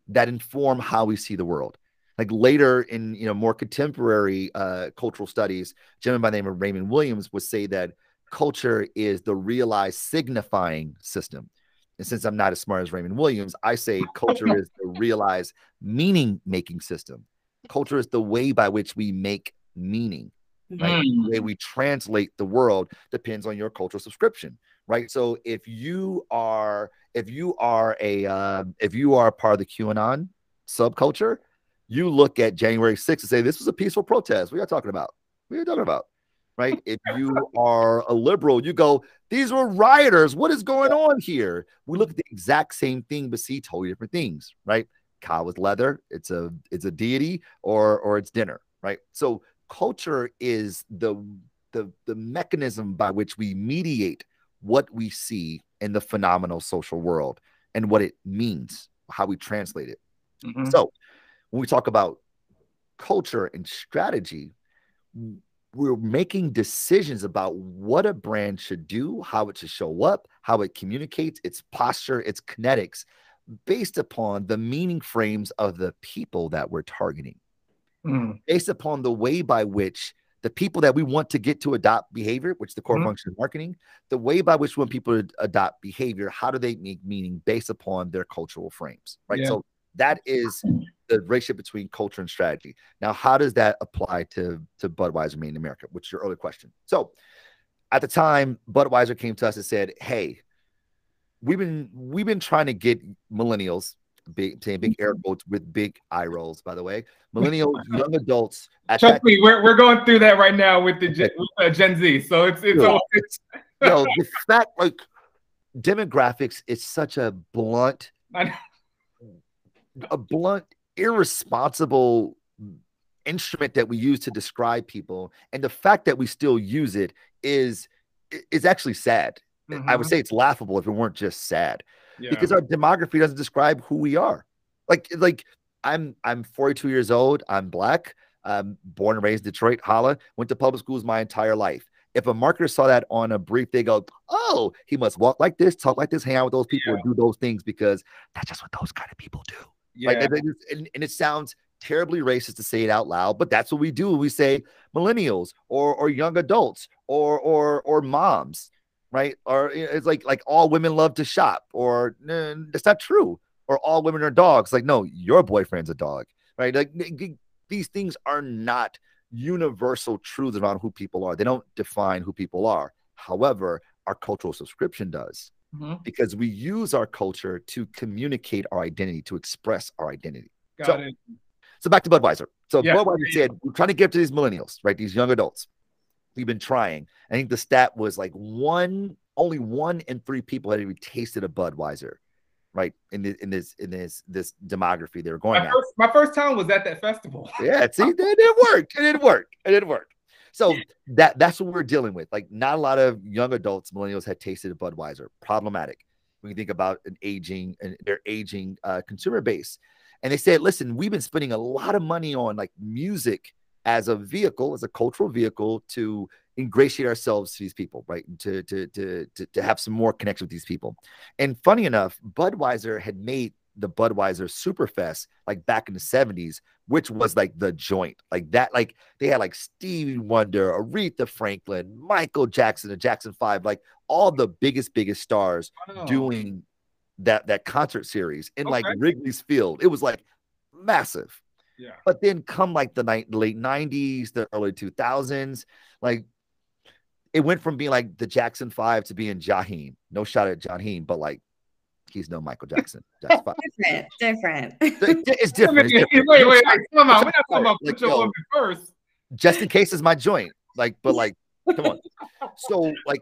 that inform how we see the world. Like later in you know more contemporary uh, cultural studies, a gentleman by the name of Raymond Williams would say that culture is the realized signifying system. And since I'm not as smart as Raymond Williams, I say culture is the realized meaning making system. Culture is the way by which we make meaning right? Mm. The way we translate the world depends on your cultural subscription, right? So if you are if you are a uh, if you are part of the QAnon subculture, you look at January 6th and say this was a peaceful protest. We are you talking about. We are you talking about. Right. If you are a liberal, you go, these were rioters. What is going on here? We look at the exact same thing, but see totally different things, right? Cow with leather, it's a it's a deity or or it's dinner, right? So culture is the the the mechanism by which we mediate what we see in the phenomenal social world and what it means, how we translate it. Mm-hmm. So, when we talk about culture and strategy, we're making decisions about what a brand should do, how it should show up, how it communicates, its posture, its kinetics, based upon the meaning frames of the people that we're targeting mm. based upon the way by which the people that we want to get to adopt behavior, which is the core mm-hmm. function of marketing, the way by which when people adopt behavior, how do they make meaning based upon their cultural frames, right? Yeah. So that is the relationship between culture and strategy. Now, how does that apply to to Budweiser Made in America, which is your earlier question? So, at the time, Budweiser came to us and said, "Hey, we've been we've been trying to get millennials big saying big air quotes with big eye rolls, by the way. Millennials, young adults. Trust me, we're, we're going through that right now with the Gen, with, uh, Gen Z. So it's it's, all, it's yo, the fact like demographics is such a blunt, a blunt, irresponsible instrument that we use to describe people, and the fact that we still use it is is actually sad. Mm-hmm. I would mm-hmm. say it's laughable if it weren't just sad yeah. because our demography doesn't describe who we are. Like, like I'm I'm 42 years old. I'm black. I'm born and raised in Detroit. Holla. Went to public schools my entire life. If a marketer saw that on a brief, they go, "Oh, he must walk like this, talk like this, hang out with those people, yeah. do those things because that's just what those kind of people do." Yeah. Like, and, and it sounds terribly racist to say it out loud, but that's what we do. We say millennials or or young adults or or or moms, right? Or it's like like all women love to shop, or nah, that's not true. Or all women are dogs. Like no, your boyfriend's a dog, right? Like these things are not universal truths around who people are. They don't define who people are. However, our cultural subscription does. Mm-hmm. Because we use our culture to communicate our identity, to express our identity. Got so, it. So back to Budweiser. So yeah. Budweiser said, we're trying to get to these millennials, right? These young adults. We've been trying. I think the stat was like one, only one in three people had even tasted a Budweiser, right? In this, in this, in this, this demography they were going. My first, my first time was at that festival. yeah, see, it didn't work. It didn't work. It didn't work. So that that's what we're dealing with. Like, not a lot of young adults, millennials, had tasted a Budweiser. Problematic. When you think about an aging and their aging uh, consumer base, and they said, listen, we've been spending a lot of money on like music as a vehicle, as a cultural vehicle to ingratiate ourselves to these people, right? To, to, to, to, to have some more connection with these people. And funny enough, Budweiser had made the Budweiser Superfest like back in the 70s, which was like the joint. Like that, like they had like Stevie Wonder, Aretha Franklin, Michael Jackson, the Jackson Five, like all the biggest, biggest stars wow. doing that that concert series in okay. like Wrigley's Field. It was like massive. Yeah. But then come like the night late 90s, the early 2000s, like it went from being like the Jackson 5 to being Jaheim. No shot at Jaheim, but like he's no Michael Jackson. different, different. It's different. It's different. Wait, wait, wait. Come on. We're not talking about like, yo, first. Just in case is my joint. Like, but like, come on. So, like,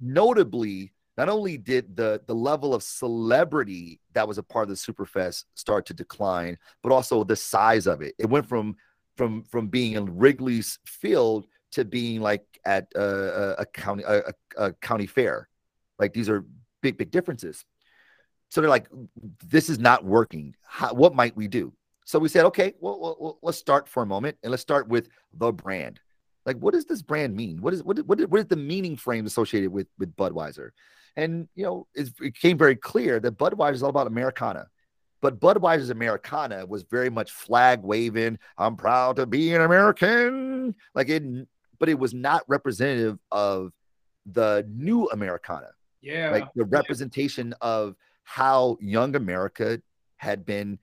notably, not only did the the level of celebrity that was a part of the Superfest start to decline, but also the size of it. It went from from from being in Wrigley's Field to being like at a, a county a, a, county fair. Like these are big big differences. So they're like, this is not working. How, what might we do? So we said, okay, well, well, let's start for a moment and let's start with the brand. Like, what does this brand mean? What is what what, what is the meaning frame associated with with Budweiser? And, you know, it became very clear that Budweiser is all about Americana. But Budweiser's Americana was very much flag waving. I'm proud to be an American. Like it, but it was not representative of the new Americana. Yeah. Like the representation of how young America had been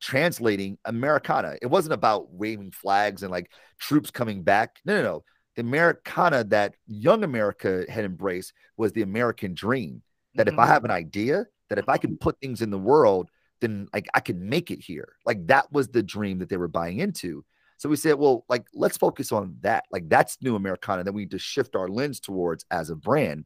translating Americana. It wasn't about waving flags and like troops coming back. No, no, no the Americana that young America had embraced was the American dream. That mm-hmm. if I mm-hmm. have an idea, that if I can put things in the world, then like I can make it here. Like that was the dream that they were buying into. So we said, well, like let's focus on that. Like that's new Americana that we need to shift our lens towards as a brand.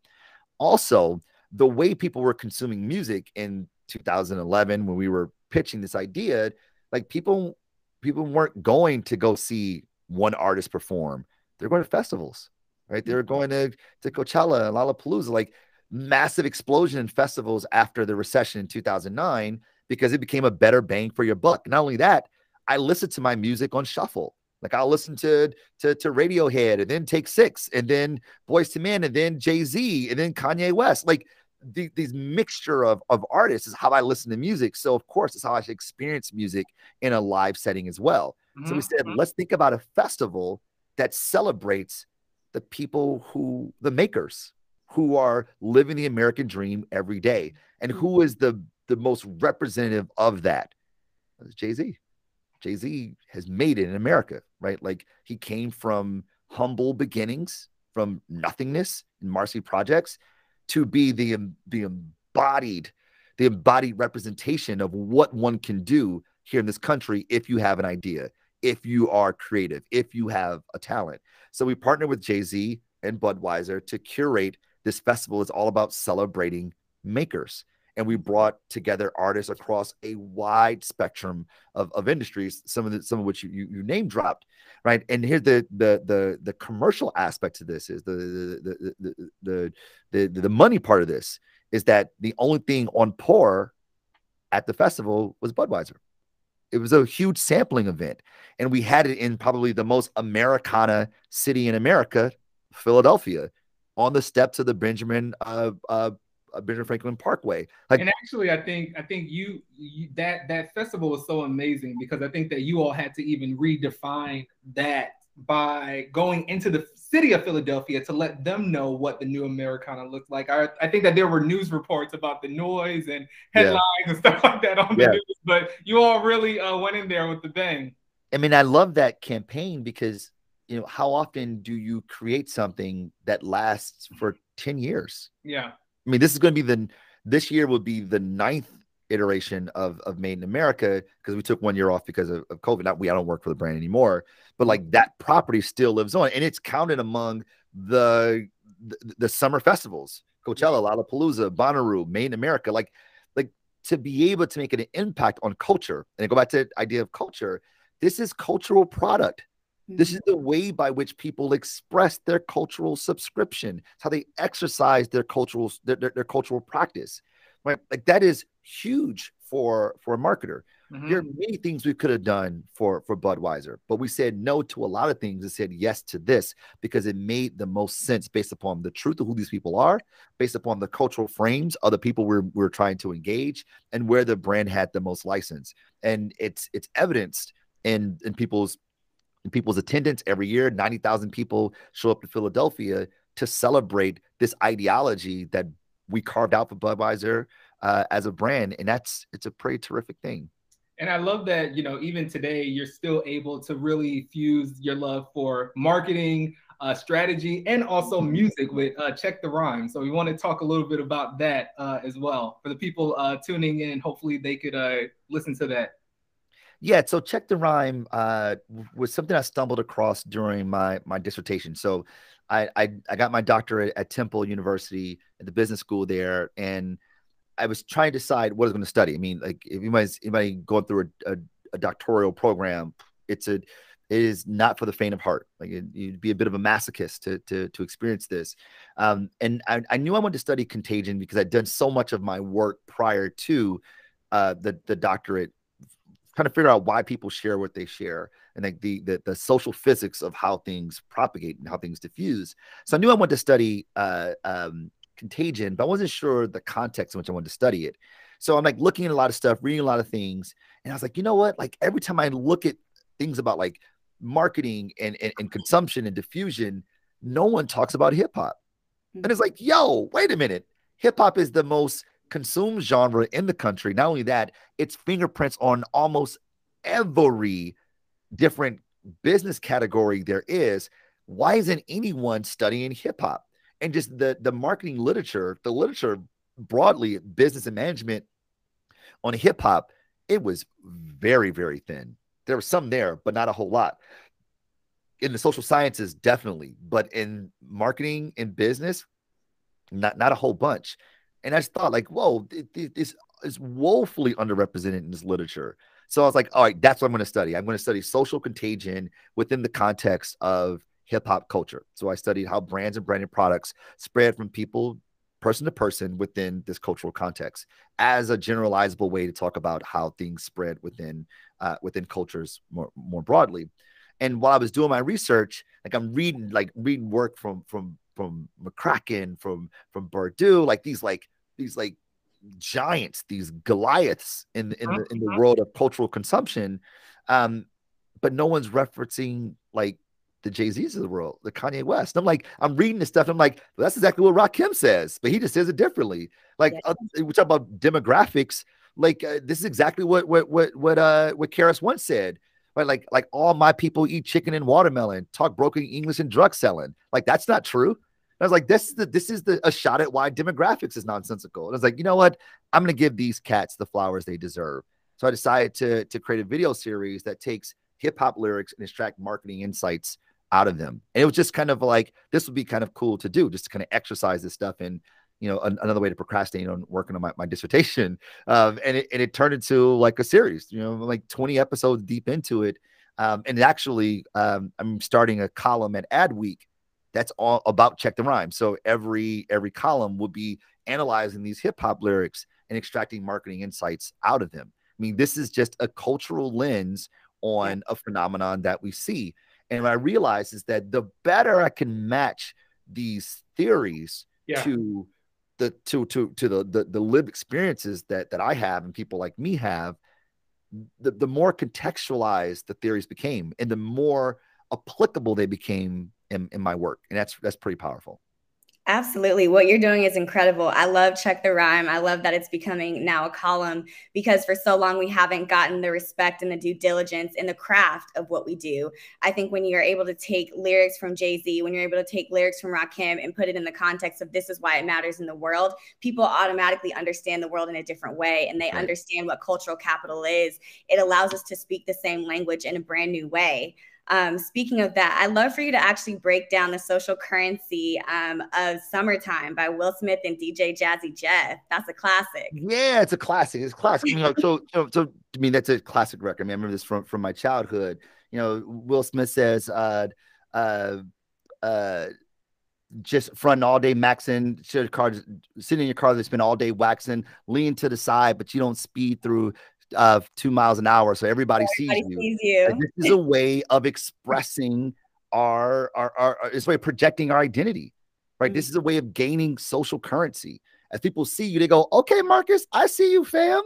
Also, the way people were consuming music in 2011 when we were pitching this idea, like people people weren't going to go see one artist perform they're going to festivals, right? They're going to, to Coachella and Lollapalooza, like massive explosion in festivals after the recession in 2009 because it became a better bang for your buck. Not only that, I listened to my music on shuffle. Like I'll listen to to, to Radiohead and then Take Six and then Boyz II Men and then Jay Z and then Kanye West. Like the, these mixture of, of artists is how I listen to music. So of course, it's how I should experience music in a live setting as well. Mm-hmm. So we said, mm-hmm. let's think about a festival that celebrates the people who, the makers, who are living the American dream every day. And who is the, the most representative of that? Jay Z. Jay Z has made it in America, right? Like he came from humble beginnings, from nothingness in Marcy Projects to be the, the embodied, the embodied representation of what one can do here in this country if you have an idea, if you are creative, if you have a talent. So we partnered with Jay Z and Budweiser to curate this festival. It's all about celebrating makers. And we brought together artists across a wide spectrum of, of industries, some of the, some of which you, you, you name dropped, right? And here the the the the commercial aspect to this is the the the the the, the, money part of this is that the only thing on pour at the festival was Budweiser it was a huge sampling event and we had it in probably the most americana city in america philadelphia on the steps of the benjamin uh, uh, Benjamin Franklin Parkway. Like, and actually, I think I think you, you that that festival was so amazing because I think that you all had to even redefine that by going into the city of Philadelphia to let them know what the new Americana looked like. I, I think that there were news reports about the noise and headlines yeah. and stuff like that on the news, but you all really uh, went in there with the bang. I mean, I love that campaign because you know how often do you create something that lasts for 10 years? Yeah. I mean, this is going to be the this year will be the ninth iteration of of Made in America because we took one year off because of, of COVID. Not we, I don't work for the brand anymore, but like that property still lives on, and it's counted among the the, the summer festivals: Coachella, Lollapalooza, Bonnaroo, Made in America. Like like to be able to make an impact on culture, and I go back to the idea of culture. This is cultural product. This is mm-hmm. the way by which people express their cultural subscription. It's how they exercise their cultural their, their, their cultural practice right? Like that is huge for for a marketer. Mm-hmm. There are many things we could have done for for Budweiser, but we said no to a lot of things and said yes to this because it made the most sense based upon the truth of who these people are, based upon the cultural frames of the people we're we're trying to engage, and where the brand had the most license. And it's it's evidenced in in people's in people's attendance every year. Ninety thousand people show up to Philadelphia to celebrate this ideology that we carved out for Budweiser uh, as a brand, and that's it's a pretty terrific thing. And I love that you know even today you're still able to really fuse your love for marketing, uh, strategy, and also music with uh, Check the Rhyme. So we want to talk a little bit about that uh, as well for the people uh, tuning in. Hopefully they could uh, listen to that. Yeah, so check the rhyme uh, was something I stumbled across during my my dissertation. So I, I, I got my doctorate at Temple University at the business school there, and I was trying to decide what I was going to study. I mean, like if anybody's anybody going through a, a, a doctoral program, it's a it is not for the faint of heart. Like it, you'd be a bit of a masochist to to to experience this. Um, and I, I knew I wanted to study contagion because I'd done so much of my work prior to uh, the the doctorate trying to figure out why people share what they share and like the, the, the social physics of how things propagate and how things diffuse. So I knew I wanted to study uh, um, contagion, but I wasn't sure the context in which I wanted to study it. So I'm like looking at a lot of stuff, reading a lot of things, and I was like, you know what? Like every time I look at things about like marketing and, and, and consumption and diffusion, no one talks about hip hop. And it's like, yo, wait a minute. Hip hop is the most consumed genre in the country. Not only that, it's fingerprints on almost every different business category there is. Why isn't anyone studying hip hop? And just the the marketing literature, the literature broadly, business and management on hip hop, it was very, very thin. There was some there, but not a whole lot. In the social sciences, definitely, but in marketing and business, not not a whole bunch. And I just thought, like, whoa, this is woefully underrepresented in this literature. So I was like, all right, that's what I'm going to study. I'm going to study social contagion within the context of hip hop culture. So I studied how brands and branded products spread from people, person to person within this cultural context as a generalizable way to talk about how things spread within uh, within cultures more more broadly. And while I was doing my research, like I'm reading like reading work from from from McCracken, from from Bourdieu, like these like these like giants, these Goliaths in in the in the uh-huh. world of cultural consumption. Um, but no one's referencing like the Jay Z's of the world, the Kanye West. And I'm like, I'm reading this stuff. I'm like, well, that's exactly what Rakim says, but he just says it differently. Like, yeah. uh, we talk about demographics. Like, uh, this is exactly what what what what uh what KRS-One said. Right, like like all my people eat chicken and watermelon, talk broken English and drug selling. Like that's not true. I was like, this is the this is the a shot at why demographics is nonsensical. And I was like, you know what? I'm gonna give these cats the flowers they deserve. So I decided to to create a video series that takes hip hop lyrics and extract marketing insights out of them. And it was just kind of like this would be kind of cool to do, just to kind of exercise this stuff and you know an, another way to procrastinate on working on my, my dissertation. Um, and it and it turned into like a series, you know, like 20 episodes deep into it. Um, and actually, um, I'm starting a column at Adweek that's all about check the rhyme. So every every column would be analyzing these hip hop lyrics and extracting marketing insights out of them. I mean, this is just a cultural lens on a phenomenon that we see. And what I realize is that the better I can match these theories yeah. to the to to to the the, the lived experiences that that I have and people like me have, the, the more contextualized the theories became and the more applicable they became in, in my work. And that's that's pretty powerful. Absolutely. What you're doing is incredible. I love Check the Rhyme. I love that it's becoming now a column because for so long we haven't gotten the respect and the due diligence in the craft of what we do. I think when you're able to take lyrics from Jay Z, when you're able to take lyrics from Rakim and put it in the context of this is why it matters in the world, people automatically understand the world in a different way and they right. understand what cultural capital is. It allows us to speak the same language in a brand new way. Um, speaking of that, I'd love for you to actually break down the social currency um, of Summertime by Will Smith and DJ Jazzy Jeff. That's a classic. Yeah, it's a classic. It's classic. you know, so, so, so, I mean, that's a classic record. I, mean, I remember this from, from my childhood. You know, Will Smith says, uh, uh, uh, just fronting all day maxing, car, sitting in your car, they spend all day waxing, lean to the side, but you don't speed through uh, two miles an hour, so everybody, everybody sees you. Sees you. this is a way of expressing our, our, our, our it's a way of projecting our identity, right? Mm-hmm. This is a way of gaining social currency. As people see you, they go, "Okay, Marcus, I see you, fam."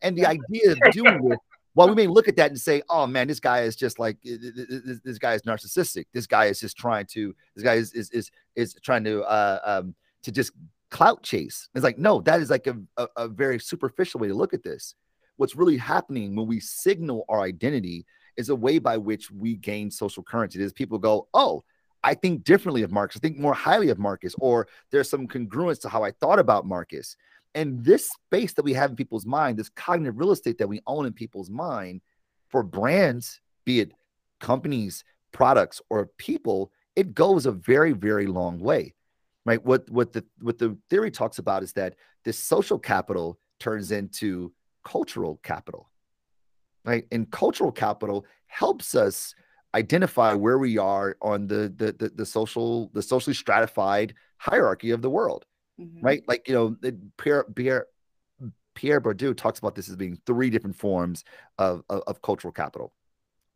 And the idea of doing it, while we may look at that and say, "Oh man, this guy is just like this, this guy is narcissistic. This guy is just trying to. This guy is is is, is trying to uh, um, to just clout chase." It's like, no, that is like a, a, a very superficial way to look at this what's really happening when we signal our identity is a way by which we gain social currency. Is people go, oh, I think differently of Marcus. I think more highly of Marcus, or there's some congruence to how I thought about Marcus. And this space that we have in people's mind, this cognitive real estate that we own in people's mind for brands, be it companies, products, or people, it goes a very, very long way. Right. What what the what the theory talks about is that this social capital turns into cultural capital, right? And cultural capital helps us identify where we are on the the the, the social the socially stratified hierarchy of the world, mm-hmm. right? Like you know, Pierre Pierre Pierre Bourdieu talks about this as being three different forms of, of, of cultural capital.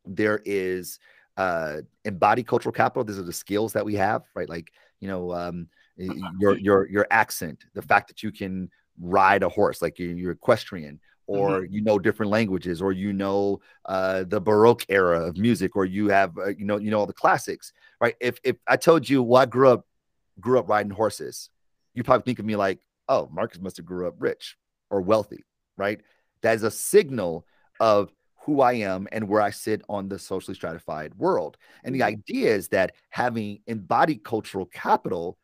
There is uh, embodied cultural capital. These are the skills that we have, right? Like you know, um, your your your accent, the fact that you can ride a horse, like you're, you're equestrian, or mm-hmm. you know different languages or you know uh, the baroque era of music or you have uh, you know you know all the classics right if if i told you well i grew up grew up riding horses you probably think of me like oh marcus must have grew up rich or wealthy right that is a signal of who i am and where i sit on the socially stratified world and the mm-hmm. idea is that having embodied cultural capital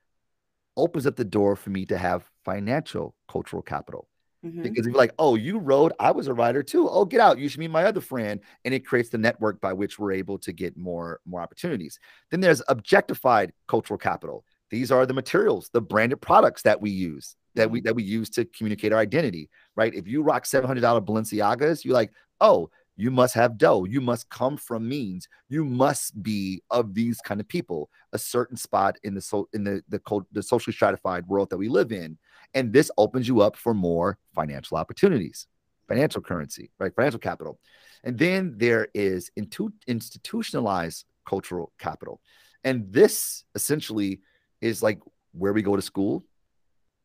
opens up the door for me to have financial cultural capital Mm-hmm. Because if you're like, oh, you rode, I was a rider too. Oh, get out. You should meet my other friend. And it creates the network by which we're able to get more, more opportunities. Then there's objectified cultural capital. These are the materials, the branded products that we use, that we mm-hmm. that we use to communicate our identity, right? If you rock $700 Balenciagas, you're like, oh, you must have dough. You must come from means. You must be of these kind of people, a certain spot in the so in the the, the socially stratified world that we live in. And this opens you up for more financial opportunities, financial currency, right? Financial capital. And then there is into institutionalized cultural capital. And this essentially is like where we go to school,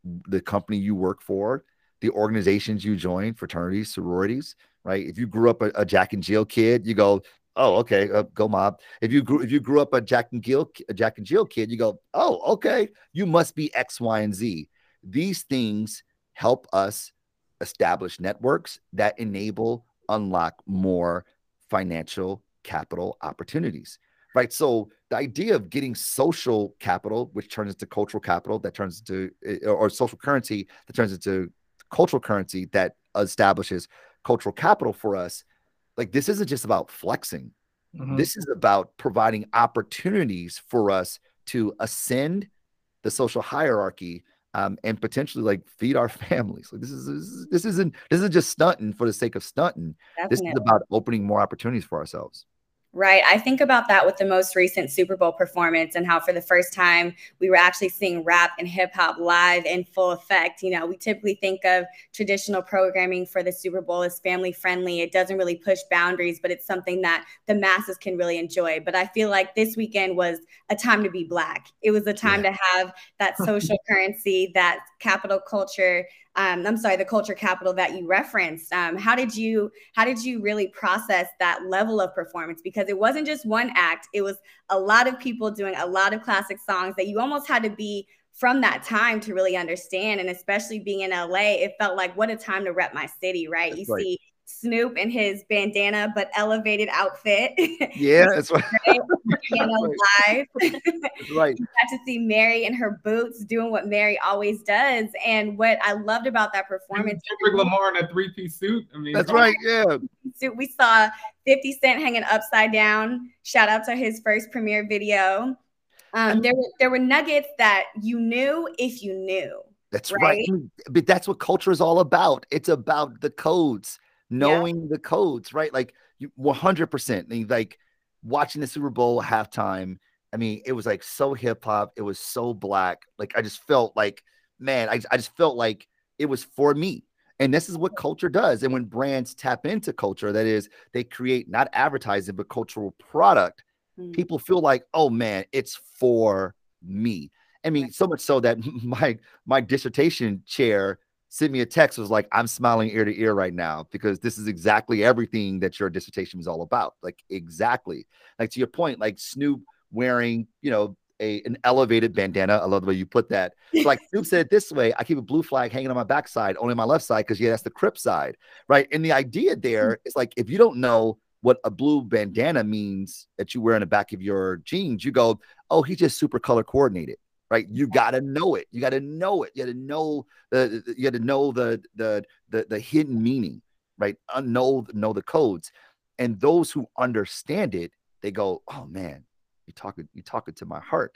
the company you work for, the organizations you join, fraternities, sororities, right? If you grew up a, a Jack and Jill kid, you go, oh, okay, uh, go mob. If you grew if you grew up a Jack and Jill a Jack and Jill kid, you go, oh, okay, you must be X, Y, and Z. These things help us establish networks that enable unlock more financial capital opportunities right so the idea of getting social capital which turns into cultural capital that turns into eh, or social currency that turns into cultural currency that establishes cultural capital for us, like this isn't just about flexing. Mm-hmm. This is about providing opportunities for us to ascend the social hierarchy um, and potentially like feed our families. Like this is this, this isn't this isn't just stunting for the sake of stunting. Definitely. This is about opening more opportunities for ourselves. Right? I think about that with the most recent Super Bowl performance and how, for the first time, we were actually seeing rap and hip hop live in full effect. You know, we typically think of traditional programming for the Super Bowl as family friendly. It doesn't really push boundaries, but it's something that the masses can really enjoy. But I feel like this weekend was a time to be Black. It was a time yeah. to have that social currency, that capital culture um, I'm sorry, the culture capital that you referenced. Um, how did you how did you really process that level of performance? Because it wasn't just one act; it was a lot of people doing a lot of classic songs that you almost had to be from that time to really understand. And especially being in LA, it felt like what a time to rep my city, right? That's you right. see Snoop in his bandana but elevated outfit. Yeah, that's right. Piano live. That's right. you got to see Mary in her boots doing what Mary always does. And what I loved about that performance. Kendrick Lamar in a three-piece suit. I mean, that's right. Yeah. We saw 50 Cent hanging upside down. Shout out to his first premiere video. Um, there were there were nuggets that you knew if you knew. That's right? right. But that's what culture is all about. It's about the codes knowing yeah. the codes, right? Like you 100%. Like watching the Super Bowl halftime, I mean, it was like so hip hop. It was so black. Like I just felt like, man, I, I just felt like it was for me. And this is what culture does. And when brands tap into culture, that is, they create not advertising, but cultural product, mm-hmm. people feel like, oh man, it's for me. I mean, so much so that my my dissertation chair sent me a text was like i'm smiling ear to ear right now because this is exactly everything that your dissertation was all about. Like exactly. Like to your point like snoop wearing you know a, an elevated bandana i love the way you put that. So like snoop said it this way i keep a blue flag hanging on my backside only on my left side because yeah that's the crip side right? And the idea there is like if you don't know what a blue bandana means that you wear in the back of your jeans you go oh he's just super color coordinated right? You got to know it. You got to know it. You got to know the, you got to know the, the, the, the hidden meaning, right? Uh, know, know the codes. And those who understand it, they go, oh man, you talking, you talking to my heart.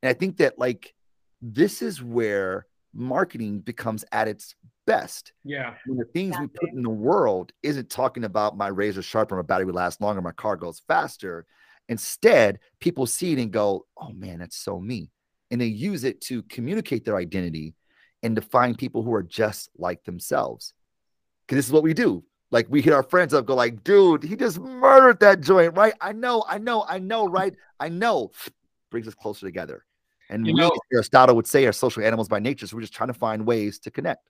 And I think that like, this is where marketing becomes at its best. Yeah. When the things exactly. we put in the world isn't talking about my razor sharper, my battery will last longer, my car goes faster. Instead, people see it and go, oh man, that's so me and they use it to communicate their identity and to find people who are just like themselves. Because this is what we do. Like we hit our friends up, go like, dude, he just murdered that joint, right? I know, I know, I know, right? I know. Brings us closer together. And you we, know, Aristotle would say, are social animals by nature. So we're just trying to find ways to connect.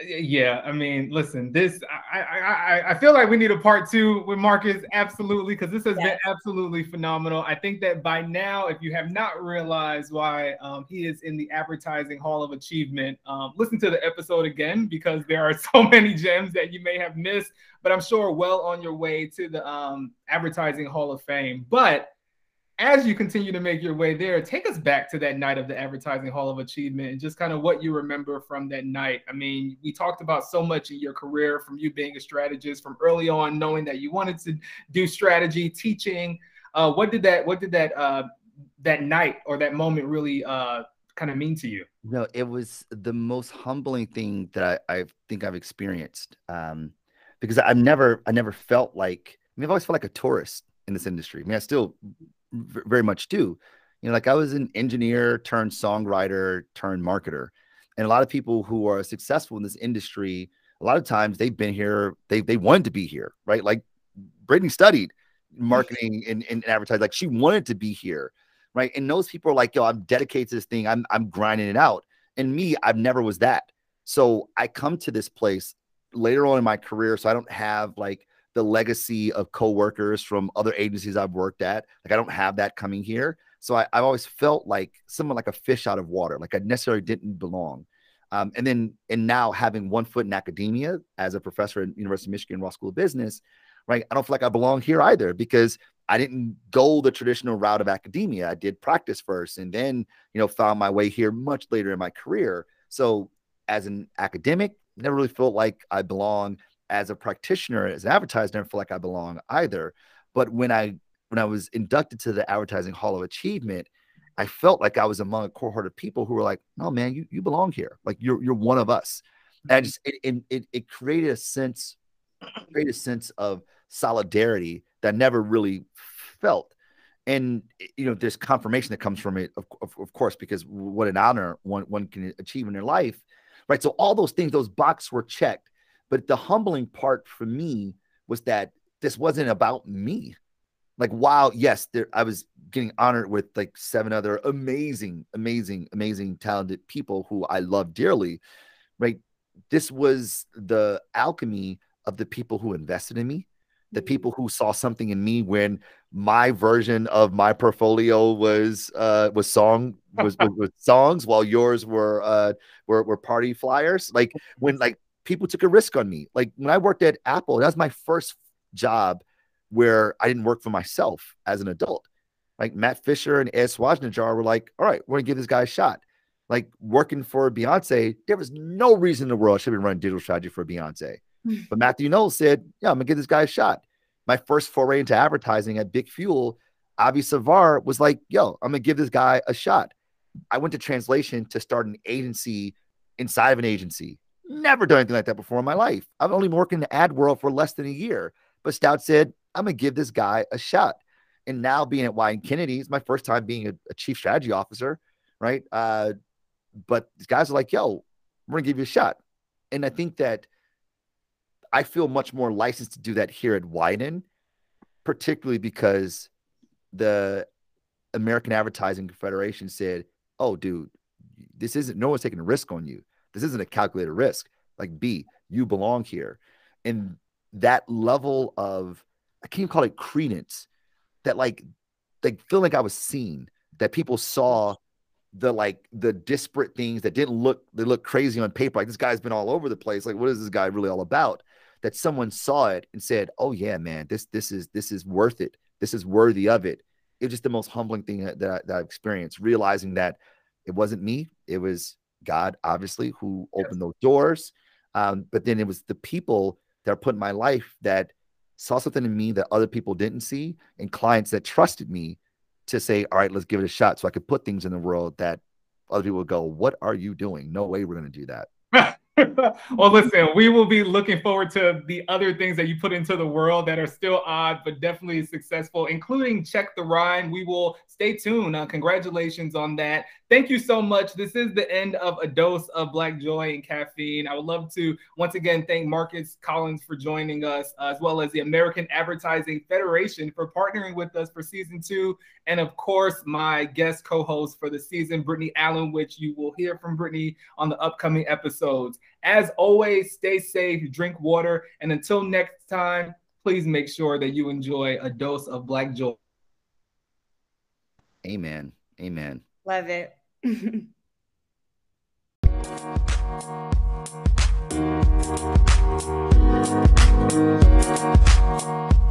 Yeah, I mean, listen, this I I I feel like we need a part two with Marcus, absolutely, because this has been absolutely phenomenal. I think that by now, if you have not realized why um, he is in the Advertising Hall of Achievement, um, listen to the episode again because there are so many gems that you may have missed. But I'm sure well on your way to the um, Advertising Hall of Fame. But as you continue to make your way there, take us back to that night of the Advertising Hall of Achievement and just kind of what you remember from that night. I mean, we talked about so much in your career from you being a strategist, from early on knowing that you wanted to do strategy, teaching. Uh, what did that what did that uh, that night or that moment really uh, kind of mean to you? No, it was the most humbling thing that I, I think I've experienced. Um, because I've never I never felt like I mean, I've always felt like a tourist in this industry. I mean, I still very much do. You know, like I was an engineer turned songwriter turned marketer. And a lot of people who are successful in this industry, a lot of times they've been here, they they wanted to be here, right? Like Brittany studied mm-hmm. marketing and, and advertising, like she wanted to be here, right? And those people are like, yo, I'm dedicated to this thing, I'm I'm grinding it out. And me, I've never was that. So I come to this place later on in my career, so I don't have like the legacy of coworkers from other agencies I've worked at. Like I don't have that coming here. So I, have always felt like someone like a fish out of water, like I necessarily didn't belong. Um, and then and now having one foot in academia as a professor at University of Michigan Ross School of Business, right? I don't feel like I belong here either because I didn't go the traditional route of academia. I did practice first and then, you know, found my way here much later in my career. So as an academic, never really felt like I belong as a practitioner, as an advertiser, I never feel like I belong either. But when I when I was inducted to the Advertising Hall of Achievement, I felt like I was among a cohort of people who were like, "No, man, you you belong here. Like you're you're one of us." And I mm-hmm. just it it, it created a sense created a sense of solidarity that I never really felt. And you know, there's confirmation that comes from it, of, of, of course, because what an honor one, one can achieve in their life, right? So all those things, those boxes were checked. But the humbling part for me was that this wasn't about me. Like, wow, yes, there I was getting honored with like seven other amazing, amazing, amazing, talented people who I love dearly, right? This was the alchemy of the people who invested in me, the mm-hmm. people who saw something in me when my version of my portfolio was uh was song was, was, was songs while yours were uh were, were party flyers like when like people took a risk on me. Like when i worked at apple that was my first job where i didn't work for myself as an adult. Like matt fisher and ed swajnajar were like all right we're gonna give this guy a shot. Like working for beyonce there was no reason in the world i should be running digital strategy for beyonce. Hmm. But matthew knowles said yeah i'm gonna give this guy a shot. My first foray into advertising at Big Fuel, Avi Savar was like, yo, I'm gonna give this guy a shot. I went to translation to start an agency inside of an agency. Never done anything like that before in my life. I've only been working in the ad world for less than a year. But Stoute said, I'm gonna give this guy a shot. And now being at Wieden Kennedy is my first time being a, a chief strategy officer, right? Uh, but these guys are like, yo, we're gonna give you a shot. And I think that I feel much more licensed to do that here at Wieden, particularly because the American Advertising Federation said, "Oh, dude, this isn't. No one's taking a risk on you. This isn't a calculated risk. Like B, you belong here." And that level of I can't even call it credence. That like, like feel like I was seen. That people saw the like the disparate things that didn't look they look crazy on paper. Like this guy's been all over the place. Like what is this guy really all about? that someone saw it and said, "Oh yeah, man, this this is this is worth it. This is worthy of it." It was just the most humbling thing that, that, I, that I experienced, realizing that it wasn't me, it was God, obviously, who opened those doors. Um, but then it was the people that are put in my life that saw something in me that other people didn't see, and clients that trusted me to say, "All right, let's give it a shot," so I could put things in the world that other people would go, "What are you doing? No way we're going to do that." well, listen, we will be looking forward to the other things that you put into the world that are still odd, but definitely successful, including Check the Rhyme. We will stay tuned. Uh, congratulations on that. Thank you so much. This is the end of a dose of Black Joy and Caffeine. I would love to once again thank Marcus Collins for joining us, uh, as well as the American Advertising Federation for partnering with us for season two. And of course, my guest co host for the season, Brittany Allen, which you will hear from Brittany on the upcoming episodes. As always, stay safe, drink water, and until next time, please make sure that you enjoy a dose of Black Joy. Amen. Amen. Love it. Thank mm-hmm. you.